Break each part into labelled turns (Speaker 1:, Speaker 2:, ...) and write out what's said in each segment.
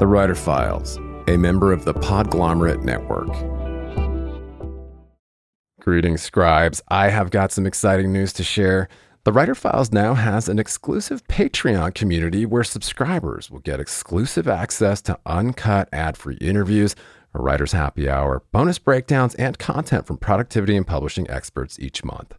Speaker 1: The Writer Files, a member of the Podglomerate Network. Greetings, scribes. I have got some exciting news to share. The Writer Files now has an exclusive Patreon community where subscribers will get exclusive access to uncut ad free interviews, a writer's happy hour, bonus breakdowns, and content from productivity and publishing experts each month.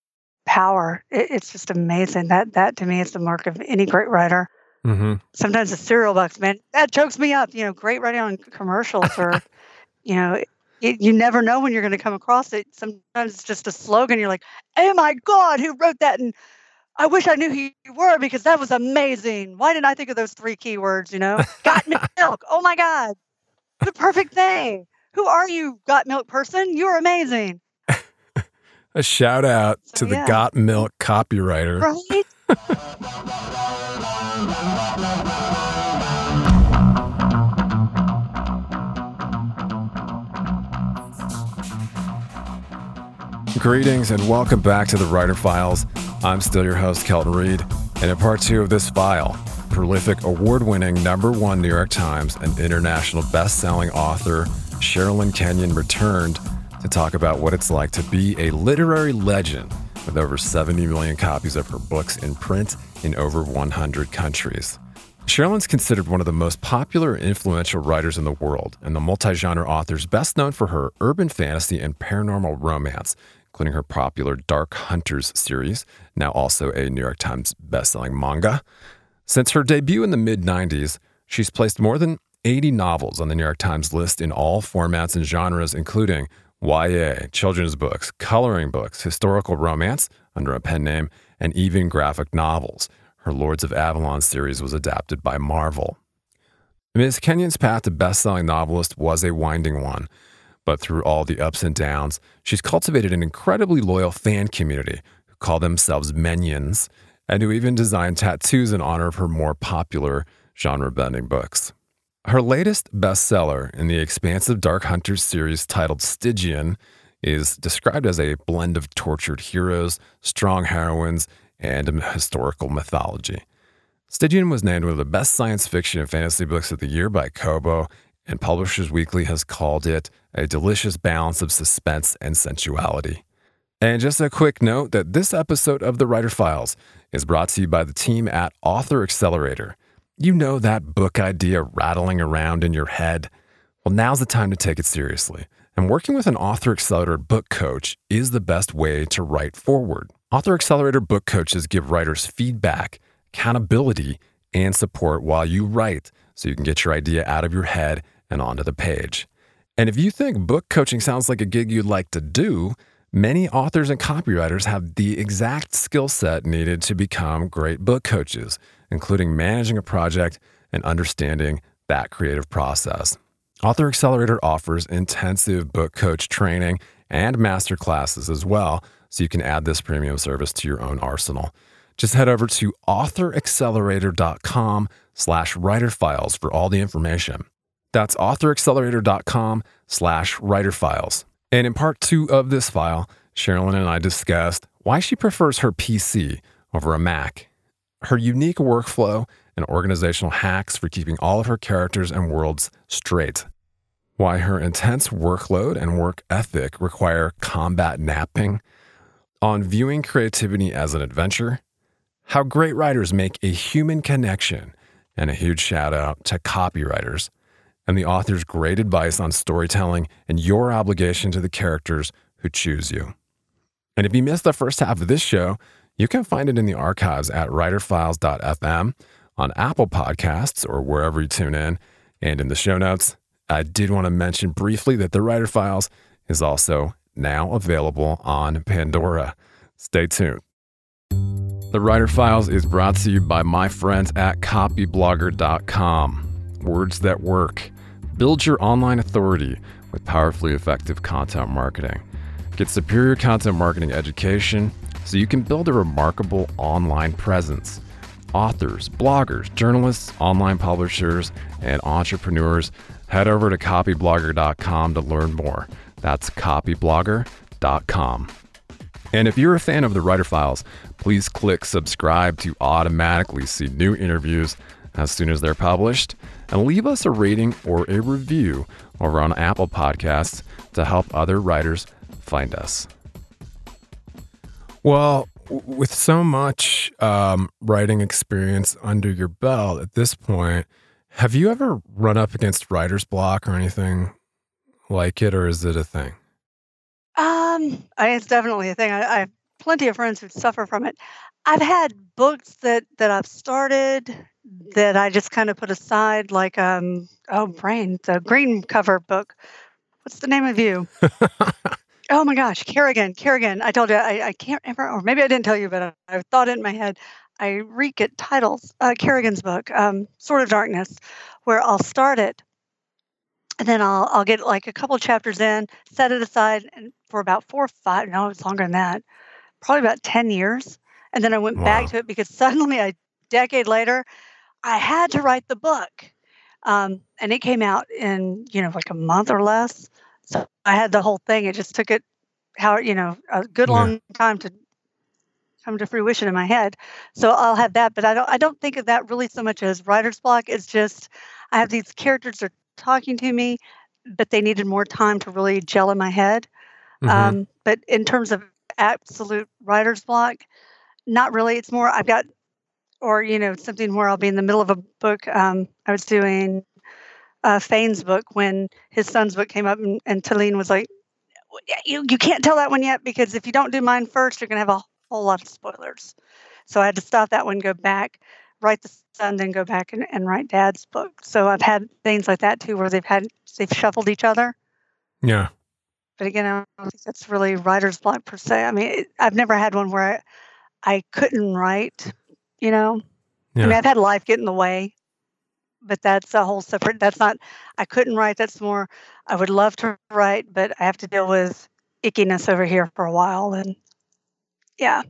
Speaker 2: power. It, it's just amazing. That that to me is the mark of any great writer. Mm-hmm. Sometimes the cereal box, man, that chokes me up. You know, great writing on commercials or, you know, it, you never know when you're going to come across it. Sometimes it's just a slogan. You're like, oh my God, who wrote that? And I wish I knew who you were because that was amazing. Why didn't I think of those three keywords? You know, got milk. Oh my God, the perfect thing. Who are you, got milk person? You're amazing.
Speaker 1: A shout out so, to the yeah. Got Milk copywriter.
Speaker 2: Right?
Speaker 1: Greetings and welcome back to the Writer Files. I'm still your host, Kelton Reid, and in part two of this file, prolific award winning number one New York Times and international best selling author Sherrilyn Kenyon returned talk about what it's like to be a literary legend with over 70 million copies of her books in print in over 100 countries. Sherrilyn's considered one of the most popular and influential writers in the world, and the multi genre author is best known for her urban fantasy and paranormal romance, including her popular Dark Hunters series, now also a New York Times bestselling manga. Since her debut in the mid 90s, she's placed more than 80 novels on the New York Times list in all formats and genres, including YA, children's books, coloring books, historical romance under a pen name, and even graphic novels. Her Lords of Avalon series was adapted by Marvel. Ms. Kenyon's path to best-selling novelist was a winding one, but through all the ups and downs, she's cultivated an incredibly loyal fan community who call themselves Menyons and who even design tattoos in honor of her more popular genre-bending books. Her latest bestseller in the expansive Dark Hunters series titled Stygian is described as a blend of tortured heroes, strong heroines, and historical mythology. Stygian was named one of the best science fiction and fantasy books of the year by Kobo, and Publishers Weekly has called it a delicious balance of suspense and sensuality. And just a quick note that this episode of The Writer Files is brought to you by the team at Author Accelerator. You know that book idea rattling around in your head? Well, now's the time to take it seriously. And working with an Author Accelerator book coach is the best way to write forward. Author Accelerator book coaches give writers feedback, accountability, and support while you write so you can get your idea out of your head and onto the page. And if you think book coaching sounds like a gig you'd like to do, many authors and copywriters have the exact skill set needed to become great book coaches including managing a project and understanding that creative process. Author Accelerator offers intensive book coach training and master classes as well, so you can add this premium service to your own arsenal. Just head over to authoraccelerator.com slash writerfiles for all the information. That's authoraccelerator.com slash writerfiles. And in part two of this file, Sherrilyn and I discussed why she prefers her PC over a Mac her unique workflow and organizational hacks for keeping all of her characters and worlds straight. Why her intense workload and work ethic require combat napping. On viewing creativity as an adventure. How great writers make a human connection. And a huge shout out to copywriters and the author's great advice on storytelling and your obligation to the characters who choose you. And if you missed the first half of this show, you can find it in the archives at writerfiles.fm, on Apple Podcasts, or wherever you tune in, and in the show notes I did want to mention briefly that the Writer Files is also now available on Pandora. Stay tuned. The Writer Files is brought to you by my friends at copyblogger.com. Words that work. Build your online authority with powerfully effective content marketing. Get superior content marketing education so you can build a remarkable online presence. Authors, bloggers, journalists, online publishers, and entrepreneurs, head over to copyblogger.com to learn more. That's copyblogger.com. And if you're a fan of the Writer Files, please click subscribe to automatically see new interviews as soon as they're published, and leave us a rating or a review over on Apple Podcasts to help other writers find us. Well, with so much um, writing experience under your belt at this point, have you ever run up against writer's block or anything like it, or is it a thing?
Speaker 2: Um, I, it's definitely a thing. I, I have plenty of friends who suffer from it. I've had books that that I've started that I just kind of put aside, like um, oh, brain, the green cover book. What's the name of you? Oh my gosh, Kerrigan, Kerrigan. I told you I, I can't remember, or maybe I didn't tell you, but I, I thought it in my head. I reek at titles. Uh, Kerrigan's book, um, Sword of Darkness, where I'll start it, and then I'll I'll get like a couple chapters in, set it aside, and for about four or five, no, it's longer than that, probably about ten years, and then I went wow. back to it because suddenly a decade later, I had to write the book, um, and it came out in you know like a month or less so I had the whole thing. It just took it how you know a good long time to come to fruition in my head. So I'll have that, but I don't I don't think of that really so much as writer's block. It's just I have these characters that are talking to me, but they needed more time to really gel in my head. Mm-hmm. Um, but in terms of absolute writer's block, not really. It's more I've got or you know something where I'll be in the middle of a book. Um, I was doing uh, Fain's book when his son's book came up, and, and Talyn was like, you, you can't tell that one yet because if you don't do mine first, you're going to have a whole lot of spoilers. So I had to stop that one, go back, write the son, then go back and, and write dad's book. So I've had things like that too, where they've had, they've shuffled each other.
Speaker 1: Yeah.
Speaker 2: But again, I don't think that's really writer's block per se. I mean, it, I've never had one where I, I couldn't write, you know? Yeah. I mean, I've had life get in the way but that's a whole separate that's not i couldn't write that's more i would love to write but i have to deal with ickiness over here for a while and yeah.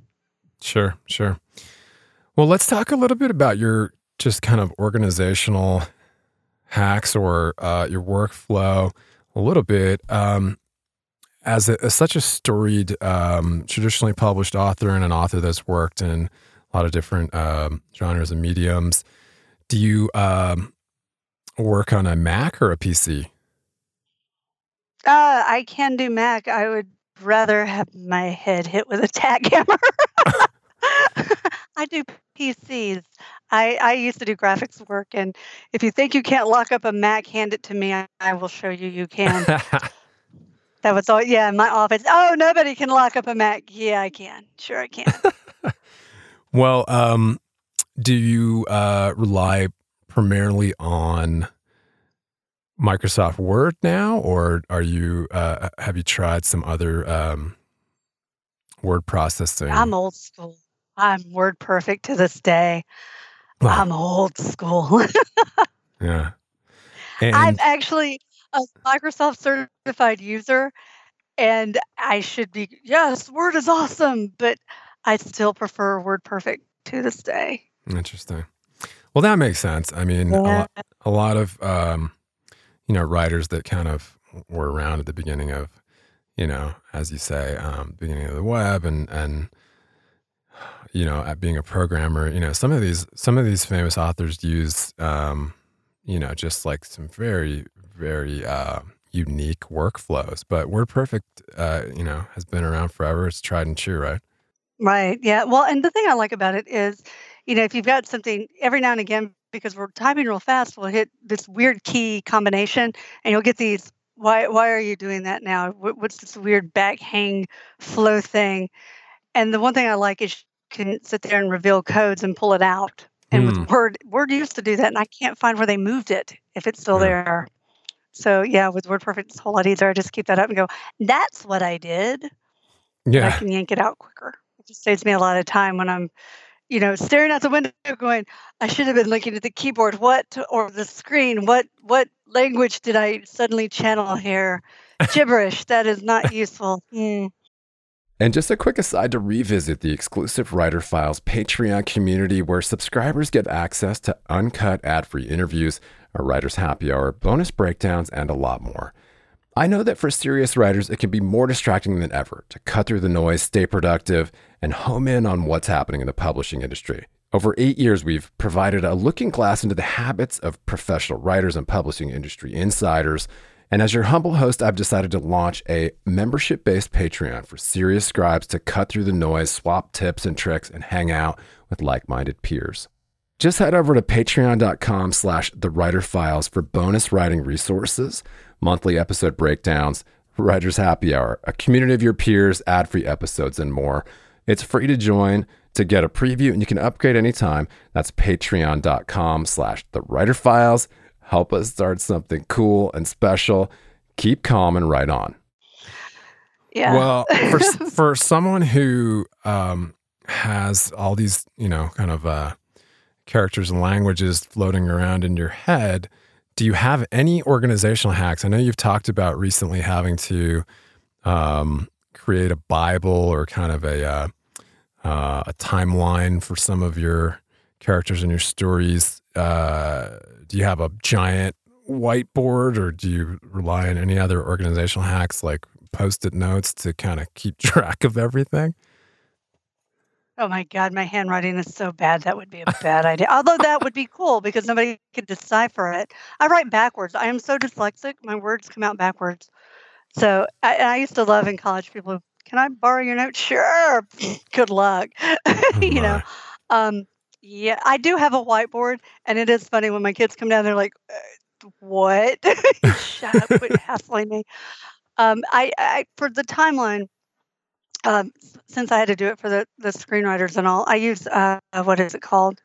Speaker 1: Sure sure. Well let's talk a little bit about your just kind of organizational hacks or uh, your workflow a little bit. Um, as, a, as, such a storied um, traditionally published author and an author that's worked in a lot of different um, genres and mediums do you um, work on a Mac or a PC?
Speaker 2: Uh, I can do Mac. I would rather have my head hit with a tack hammer. I do PCs. I, I used to do graphics work, and if you think you can't lock up a Mac, hand it to me. I, I will show you you can. that was all. Yeah, in my office. Oh, nobody can lock up a Mac. Yeah, I can. Sure, I can.
Speaker 1: well, um, do you uh, rely primarily on Microsoft Word now, or are you uh, have you tried some other um, word processing?
Speaker 2: I'm old school. I'm Word Perfect to this day. I'm old school.
Speaker 1: yeah.
Speaker 2: And, I'm actually a Microsoft certified user, and I should be yes, Word is awesome, but I still prefer Word Perfect to this day.
Speaker 1: Interesting. Well, that makes sense. I mean, yeah. a, lot, a, lot, of um, you know writers that kind of were around at the beginning of, you know, as you say, um, beginning of the web, and and you know, at being a programmer, you know, some of these some of these famous authors use, um, you know, just like some very very uh, unique workflows. But WordPerfect, uh, you know, has been around forever. It's tried and true, right?
Speaker 2: Right. Yeah. Well, and the thing I like about it is you know, if you've got something every now and again, because we're typing real fast, we'll hit this weird key combination and you'll get these. Why, why are you doing that now? What's this weird back hang flow thing? And the one thing I like is you can sit there and reveal codes and pull it out. And mm. with hmm. Word, Word used to do that, and I can't find where they moved it if it's still yeah. there. So yeah, with WordPerfect, it's a whole lot easier. I just keep that up and go, that's what I did.
Speaker 1: Yeah.
Speaker 2: I can yank it out quicker. It just saves me a lot of time when I'm, you know, staring out the window going, I should have been looking at the keyboard. What or the screen? What what language did I suddenly channel here? Gibberish. that is not useful. Mm.
Speaker 1: And just a quick aside to revisit the exclusive Writer Files Patreon community where subscribers get access to uncut ad free interviews, a writer's happy hour, bonus breakdowns, and a lot more. I know that for serious writers, it can be more distracting than ever to cut through the noise, stay productive, and home in on what's happening in the publishing industry. Over eight years, we've provided a looking glass into the habits of professional writers and publishing industry insiders and as your humble host, I've decided to launch a membership based Patreon for serious scribes to cut through the noise, swap tips and tricks, and hang out with like minded peers. Just head over to patreon.com slash the writer files for bonus writing resources, monthly episode breakdowns, writer's happy hour, a community of your peers, ad free episodes, and more. It's free to join to get a preview and you can upgrade anytime. That's patreon.com slash the writer files help us start something cool and special. Keep calm and write on.
Speaker 2: Yeah.
Speaker 1: Well, for for someone who um, has all these, you know, kind of uh, characters and languages floating around in your head, do you have any organizational hacks? I know you've talked about recently having to um, create a Bible or kind of a uh, uh, a timeline for some of your characters and your stories. Uh, do you have a giant whiteboard or do you rely on any other organizational hacks like post-it notes to kind of keep track of everything?
Speaker 2: Oh my God, my handwriting is so bad. That would be a bad idea. Although that would be cool because nobody could decipher it. I write backwards. I am so dyslexic. My words come out backwards. So I, I used to love in college people. Can I borrow your notes? Sure. Good luck.
Speaker 1: Oh
Speaker 2: you know. Um, yeah, I do have a whiteboard, and it is funny when my kids come down. They're like, uh, "What? Shut up! Quit hassling me." Um, I, I for the timeline. Um, since I had to do it for the the screenwriters and all, I use uh, what is it called?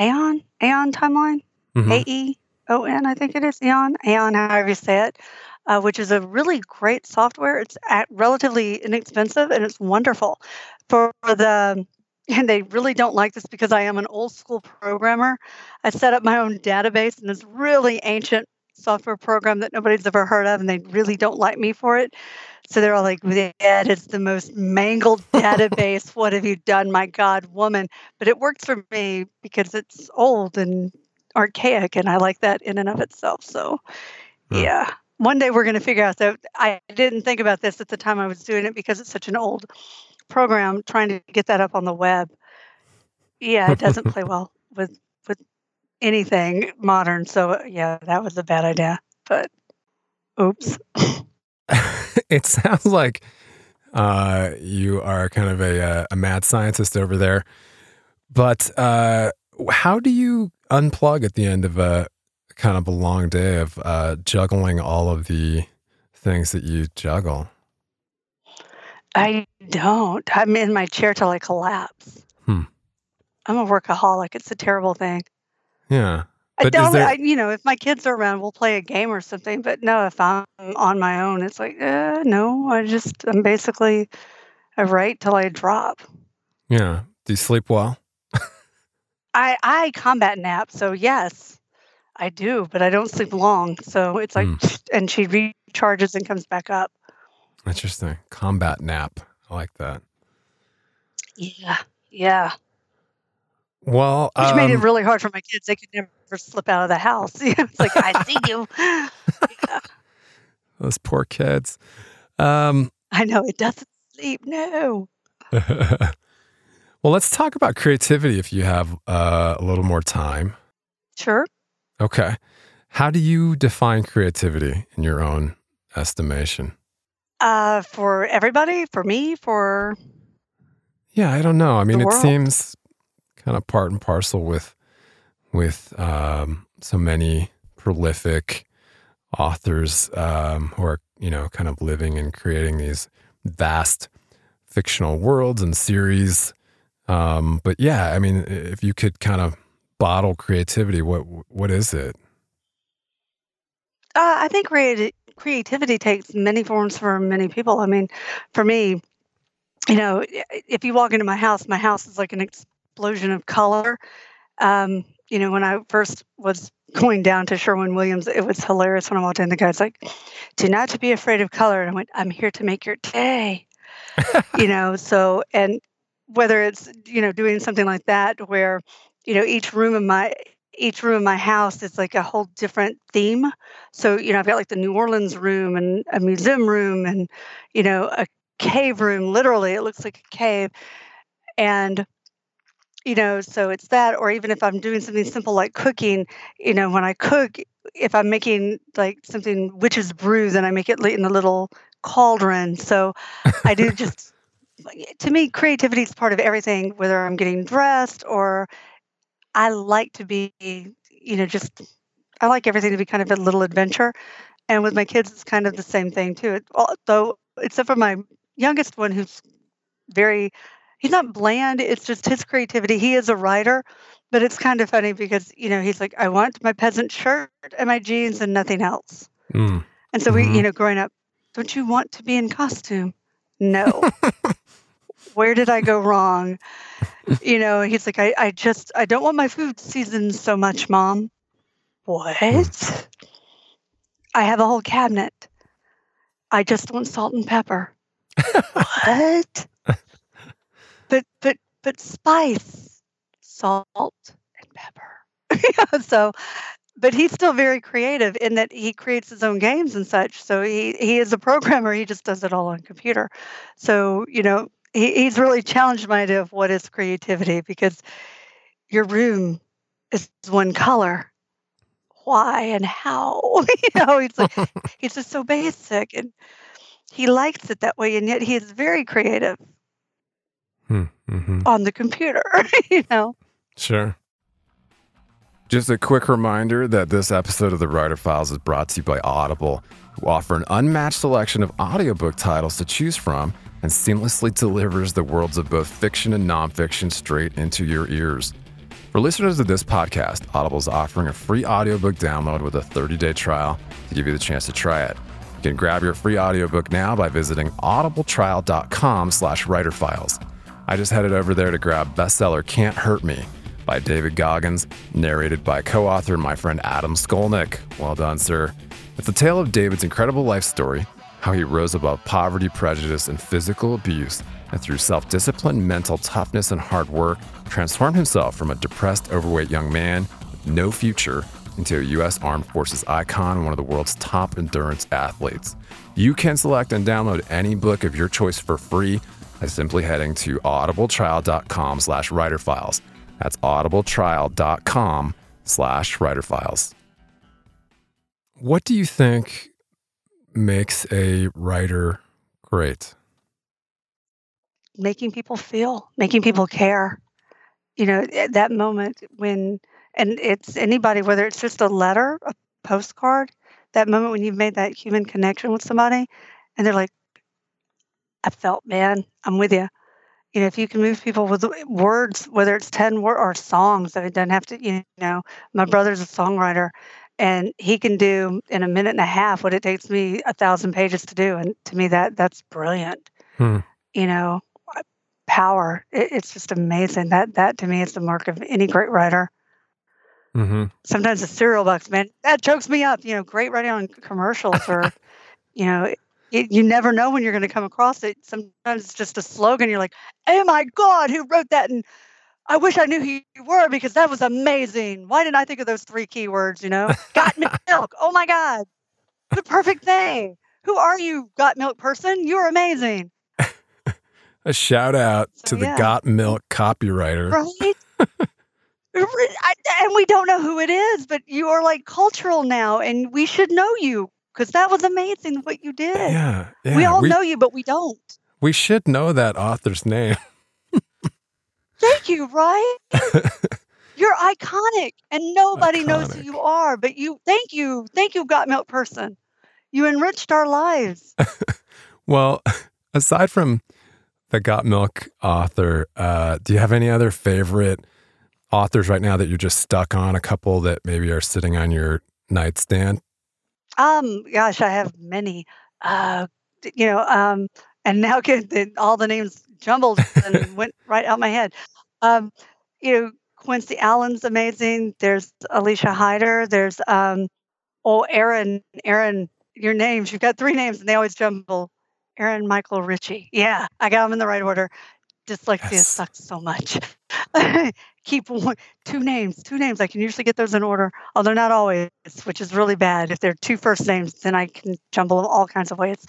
Speaker 2: Aeon Aeon timeline.
Speaker 1: Mhm.
Speaker 2: A E O N, I think it is Aeon Aeon, however you say it. Uh, which is a really great software. It's at relatively inexpensive and it's wonderful for the and they really don't like this because I am an old school programmer. I set up my own database in this really ancient software program that nobody's ever heard of, and they really don't like me for it. So they're all like, Dad, it's the most mangled database. What have you done, my God, woman? But it works for me because it's old and archaic, and I like that in and of itself. So,
Speaker 1: Hmm.
Speaker 2: yeah. One day we're going to figure out that I didn't think about this at the time I was doing it because it's such an old program trying to get that up on the web. Yeah, it doesn't play well with with anything modern. So yeah, that was a bad idea. But oops.
Speaker 1: it sounds like uh, you are kind of a, uh, a mad scientist over there. But uh, how do you unplug at the end of a kind of a long day of uh, juggling all of the things that you juggle?
Speaker 2: I don't. I'm in my chair till I collapse.
Speaker 1: Hmm.
Speaker 2: I'm a workaholic. It's a terrible thing.
Speaker 1: Yeah.
Speaker 2: I
Speaker 1: But
Speaker 2: don't.
Speaker 1: there-
Speaker 2: I, you know, if my kids are around, we'll play a game or something. But no, if I'm on my own, it's like, uh, no. I just, I'm basically, I write till I drop.
Speaker 1: Yeah. Do you sleep well?
Speaker 2: I I combat nap, so yes, I do, but I don't sleep long. So it's like,
Speaker 1: Hmm.
Speaker 2: and she recharges and comes back up.
Speaker 1: Interesting. Combat nap. I like that.
Speaker 2: Yeah, yeah.
Speaker 1: Well,
Speaker 2: Which made it
Speaker 1: um,
Speaker 2: really hard for my kids. They could never slip out of the house. it's like I see you.
Speaker 1: those poor kids. Um,
Speaker 2: I know it doesn't sleep. No.
Speaker 1: well, let's talk about creativity if you have uh, a little more time.
Speaker 2: Sure.
Speaker 1: Okay. How do you define creativity in your own estimation?
Speaker 2: Uh, for everybody, for me, for
Speaker 1: Yeah, I don't know. I mean, it seems kind of part and parcel with with um, so many prolific authors um, who are, you know, kind of living and creating these vast fictional worlds and series. Um, but yeah, I mean, if you could kind of bottle creativity, what what is it?
Speaker 2: Uh, I think creati- creativity takes many forms for many people. I mean, for me, you know, if you walk into my house, my house is like an explosion of color. Um, you know, when I first was going down to Sherwin Williams, it was hilarious when I walked in. The guy's like, "Do not to be afraid of color," and I went, "I'm here to make your day." you know, so and whether it's you know doing something like that where you know each room in my each room in my house is like a whole different theme. So, you know, I've got like the New Orleans room and a museum room and, you know, a cave room. Literally, it looks like a cave. And, you know, so it's that, or even if I'm doing something simple like cooking, you know, when I cook, if I'm making like something witch's brew, then I make it in a little cauldron. So I do just, to me, creativity is part of everything, whether I'm getting dressed or I like to be, you know, just I like everything to be kind of a little adventure. And with my kids, it's kind of the same thing too. It, although, except for my youngest one, who's very, he's not bland. It's just his creativity. He is a writer, but it's kind of funny because you know he's like, I want my peasant shirt and my jeans and nothing else. Mm. And so mm-hmm. we, you know, growing up, don't you want to be in costume? No. Where did I go wrong? you know, he's like, I, I just, I don't want my food seasoned so much, mom. What? I have a whole cabinet. I just want salt and pepper. what? But, but, but spice, salt and pepper. so, but he's still very creative in that he creates his own games and such. So he, he is a programmer. He just does it all on computer. So, you know, he, he's really challenged my idea of what is creativity because your room is one color. Why and how? you know, he's like he's just so basic and he likes it that way, and yet he is very creative mm-hmm. on the computer. you know.
Speaker 1: Sure. Just a quick reminder that this episode of the Writer Files is brought to you by Audible, who offer an unmatched selection of audiobook titles to choose from and seamlessly delivers the worlds of both fiction and nonfiction straight into your ears. For listeners of this podcast, Audible is offering a free audiobook download with a 30-day trial to give you the chance to try it. You can grab your free audiobook now by visiting audibletrial.com slash writerfiles. I just headed over there to grab bestseller Can't Hurt Me by David Goggins, narrated by co-author and my friend Adam Skolnick. Well done, sir. It's a tale of David's incredible life story how he rose above poverty, prejudice, and physical abuse, and through self discipline, mental toughness, and hard work, transformed himself from a depressed, overweight young man with no future into a U.S. Armed Forces icon and one of the world's top endurance athletes. You can select and download any book of your choice for free by simply heading to audibletrial.com slash writerfiles. That's audibletrial.com slash writerfiles. What do you think makes a writer great?
Speaker 2: Making people feel, making people care. You know, at that moment when, and it's anybody, whether it's just a letter, a postcard, that moment when you've made that human connection with somebody and they're like, I felt, man, I'm with you. You know, if you can move people with words, whether it's 10 words or songs, that it doesn't have to, you know, my brother's a songwriter and he can do in a minute and a half what it takes me a thousand pages to do and to me that that's brilliant hmm. you know power it, it's just amazing that that to me is the mark of any great writer mm-hmm. sometimes the cereal box man that chokes me up you know great writing on commercials or you know it, you never know when you're going to come across it sometimes it's just a slogan you're like oh my god who wrote that and I wish I knew who you were because that was amazing. Why didn't I think of those three keywords? You know, got milk. Oh my God, the perfect thing. Who are you, got milk person? You're amazing.
Speaker 1: A shout out so, to the yeah. Got Milk copywriter.
Speaker 2: Right? I, and we don't know who it is, but you are like cultural now, and we should know you because that was amazing what you did. Yeah, yeah we all we, know you, but we don't.
Speaker 1: We should know that author's name.
Speaker 2: Thank you, right? You're iconic and nobody iconic. knows who you are, but you thank you. Thank you, Got Milk person. You enriched our lives.
Speaker 1: well, aside from the Got Milk author, uh, do you have any other favorite authors right now that you're just stuck on? A couple that maybe are sitting on your nightstand?
Speaker 2: Um, gosh, I have many. Uh, you know, um, and now get the, all the names jumbled and went right out my head. Um, you know, Quincy Allen's amazing. There's Alicia Hyder. There's um, oh, Aaron. Aaron, your names. You've got three names, and they always jumble. Aaron Michael Ritchie. Yeah, I got them in the right order. Dyslexia yes. sucks so much. Keep one, two names, two names. I can usually get those in order, although not always, which is really bad. If they're two first names, then I can jumble them all kinds of ways.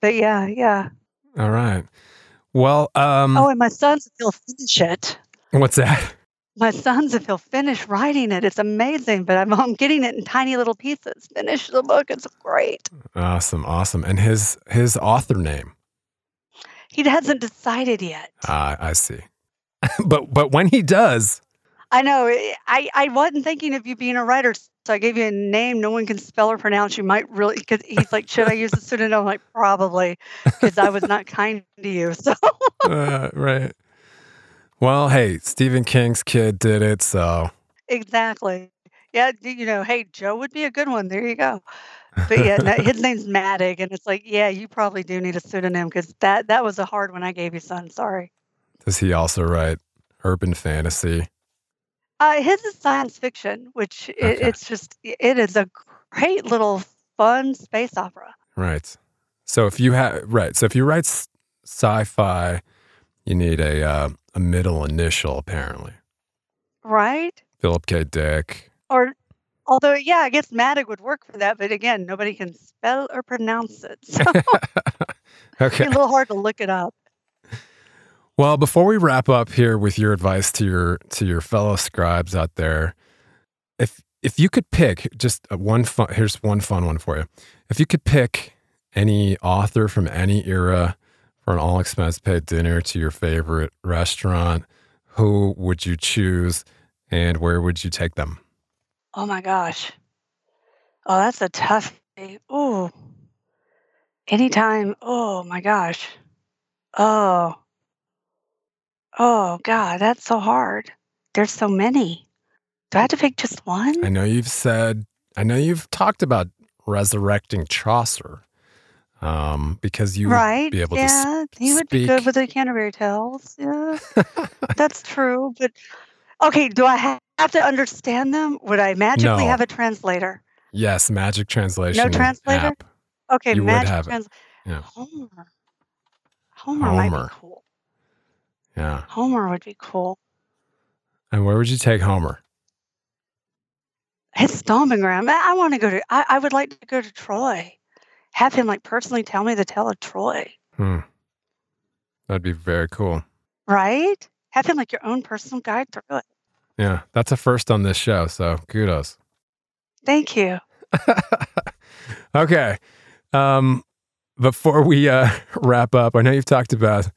Speaker 2: But yeah, yeah.
Speaker 1: All right. Well, um,
Speaker 2: oh, and my sons he'll finish it.
Speaker 1: What's that?
Speaker 2: My sons, if he'll finish writing it, it's amazing. But I'm, I'm getting it in tiny little pieces. Finish the book; it's great.
Speaker 1: Awesome, awesome. And his his author name?
Speaker 2: He hasn't decided yet.
Speaker 1: Ah, I see. but but when he does,
Speaker 2: I know. I I wasn't thinking of you being a writer, so I gave you a name no one can spell or pronounce. You might really because he's like, should I use a pseudonym? I'm like, probably, because I was not kind to you. So
Speaker 1: uh, right. Well, hey, Stephen King's kid did it, so
Speaker 2: exactly. Yeah, you know, hey, Joe would be a good one. There you go. But yeah, no, his name's Madaug, and it's like, yeah, you probably do need a pseudonym because that that was a hard one I gave you, son. Sorry.
Speaker 1: Does he also write urban fantasy?
Speaker 2: Uh, his is science fiction, which it, it's just it is a great little fun space opera.
Speaker 1: Right. So if you have right, so if you write sci-fi, you need a uh, a middle initial apparently.
Speaker 2: Right.
Speaker 1: Philip K. Dick.
Speaker 2: Or Although, yeah, I guess Madaug would work for that, but again, nobody can spell or pronounce it. So okay. it's a little hard to look it up.
Speaker 1: Well, before we wrap up here with your advice to your to your fellow scribes out there, if if you could pick just uh, one fun, here's one fun one for you. If you could pick any author from any era for an all expense paid dinner to your favorite restaurant, who would you choose and where would you take them?
Speaker 2: Oh my gosh. Oh, that's a tough. Oh, anytime. Oh my gosh. Oh, oh God, that's so hard. There's so many. Do I have to pick just one?
Speaker 1: I know you've said, I know you've talked about resurrecting Chaucer um, because you
Speaker 2: right?
Speaker 1: be able
Speaker 2: yeah,
Speaker 1: to.
Speaker 2: Sp- he would be good with the Canterbury Tales. Yeah, that's true. But okay, do I have to understand them? Would I magically no. have a translator?
Speaker 1: Yes, magic translation.
Speaker 2: No translator.
Speaker 1: App.
Speaker 2: Okay,
Speaker 1: you
Speaker 2: magic
Speaker 1: would have
Speaker 2: trans-
Speaker 1: yeah.
Speaker 2: Homer. Homer. Homer might be cool.
Speaker 1: Yeah.
Speaker 2: Homer would be cool.
Speaker 1: And where would you take Homer?
Speaker 2: His stomping ground. I, want to go to. I, I would like to go to Troy. Have him like personally tell me the tale of Troy.
Speaker 1: Hmm. That'd be very cool.
Speaker 2: Right? Have him like your own personal guide through it.
Speaker 1: Yeah, that's a first on this show. So kudos.
Speaker 2: Thank you.
Speaker 1: okay. Um, before we uh, wrap up, I know you've talked about.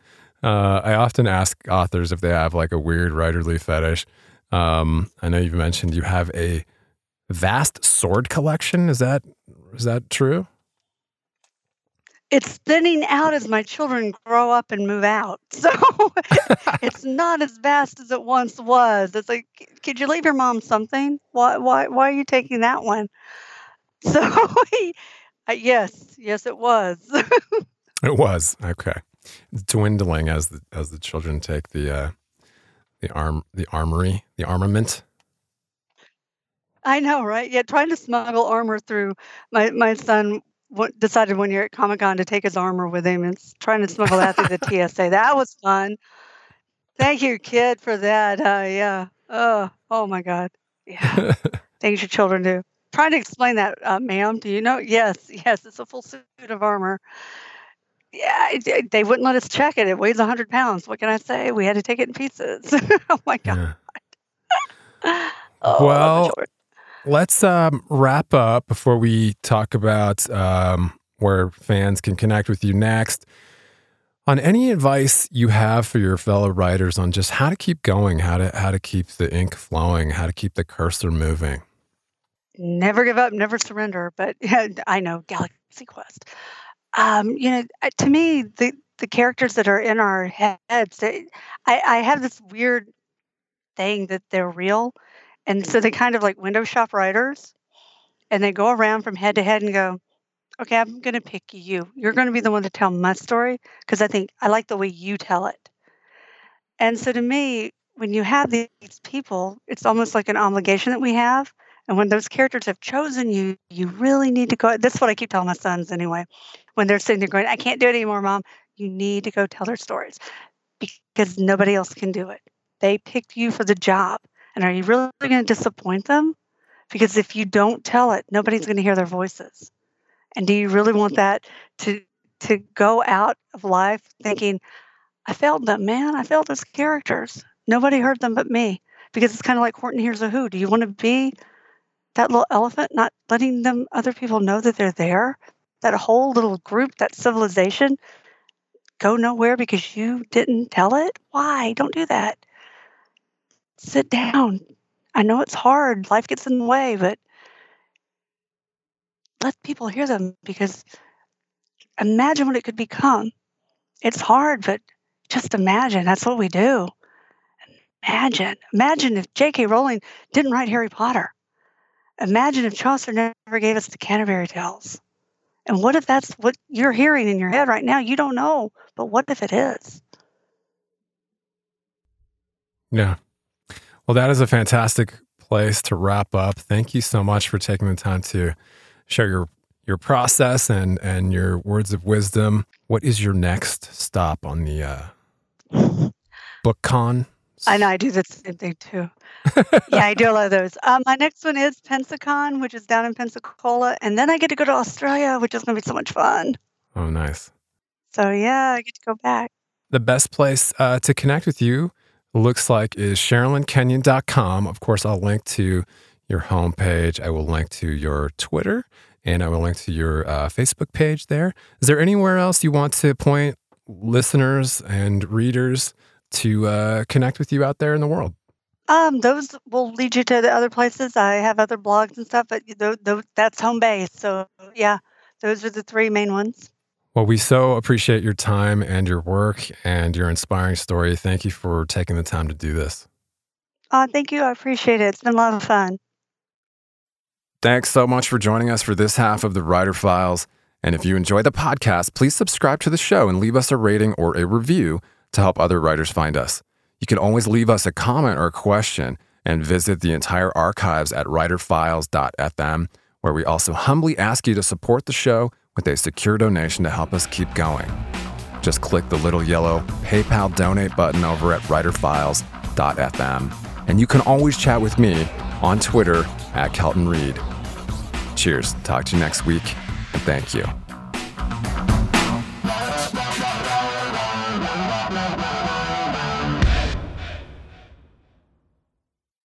Speaker 1: Uh, I often ask authors if they have like a weird writerly fetish. Um, I know you've mentioned you have a vast sword collection. Is that is that true?
Speaker 2: it's thinning out as my children grow up and move out. So it's not as vast as it once was. It's like, could you leave your mom something? Why, why, why are you taking that one? So, yes, yes, it was.
Speaker 1: it was okay. Dwindling as the as the children take the uh, the arm the armory the armament.
Speaker 2: I know, right? Yeah, trying to smuggle armor through. My my son decided one year at Comic Con to take his armor with him and trying to smuggle that through the TSA. That was fun. Thank you, kid, for that. Uh, yeah. Oh, oh my God. Yeah. Things your children do. Trying to explain that, uh, ma'am. Do you know? Yes, yes. It's a full suit of armor. Yeah, they wouldn't let us check it. It weighs 100 pounds. What can I say? We had to take it in pieces. oh my God.
Speaker 1: Yeah. oh, well, Let's um, wrap up before we talk about um, where fans can connect with you next. On any advice you have for your fellow writers on just how to keep going, how to how to keep the ink flowing, how to keep the cursor moving.
Speaker 2: Never give up, never surrender. But yeah, I know Galaxy Quest. Um, you know, to me, the the characters that are in our heads, they, I, I have this weird thing that they're real and so they kind of like window shop writers. and they go around from head to head and go, okay, I'm going to pick you. You're going to be the one to tell my story because I think I like the way you tell it. And so to me, when you have these people, it's almost like an obligation that we have. And when those characters have chosen you, you really need to go. This is what I keep telling my sons anyway. When they're sitting there going, I can't do it anymore, mom, you need to go tell their stories because nobody else can do it. They picked you for the job. And are you really going to disappoint them? Because if you don't tell it, nobody's going to hear their voices. And do you really want that to to go out of life thinking, I failed them, man. I failed those characters. Nobody heard them but me. Because it's kind of like Horton Hears a Who. Do you want to be that little elephant, not letting them other people know that they're there? That whole little group, that civilization, go nowhere because you didn't tell it? Why? Don't do that. Sit down. I know it's hard. Life gets in the way, but let people hear them because imagine what it could become. It's hard, but just imagine. That's what we do. Imagine. Imagine if J.K. Rowling didn't write Harry Potter. Imagine if Chaucer never gave us the Canterbury Tales. And what if that's what you're hearing in your head right now? You don't know, but what if it is?
Speaker 1: Yeah. Well, that is a fantastic place to wrap up. Thank you so much for taking the time to share your your process and and your words of wisdom. What is your next stop on the uh, BookCon?
Speaker 2: I know I do the same thing too. yeah, I do a lot of those. Um, my next one is Pensacon, which is down in Pensacola, and then I get to go to Australia, which is going to be so much fun.
Speaker 1: Oh, nice.
Speaker 2: So yeah, I get to go back.
Speaker 1: The best place uh, to connect with you looks like is SherrilynKenyon.com. Of course, I'll link to your homepage. I will link to your Twitter and I will link to your uh, Facebook page there. Is there anywhere else you want to point listeners and readers to uh, connect with you out there in the world?
Speaker 2: Um, those will lead you to the other places. I have other blogs and stuff, but th- th- that's home base. So yeah, those are the three main ones.
Speaker 1: Well, we so appreciate your time and your work and your inspiring story. Thank you for taking the time to do this.
Speaker 2: Uh, thank you. I appreciate it. It's been a lot of fun.
Speaker 1: Thanks so much for joining us for this half of the Writer Files. And if you enjoy the podcast, please subscribe to the show and leave us a rating or a review to help other writers find us. You can always leave us a comment or a question and visit the entire archives at writerfiles.fm, where we also humbly ask you to support the show with a secure donation to help us keep going. Just click the little yellow PayPal donate button over at writerfiles.fm. And you can always chat with me on Twitter at Kelton Reid. Cheers. Talk to you next week, and thank you.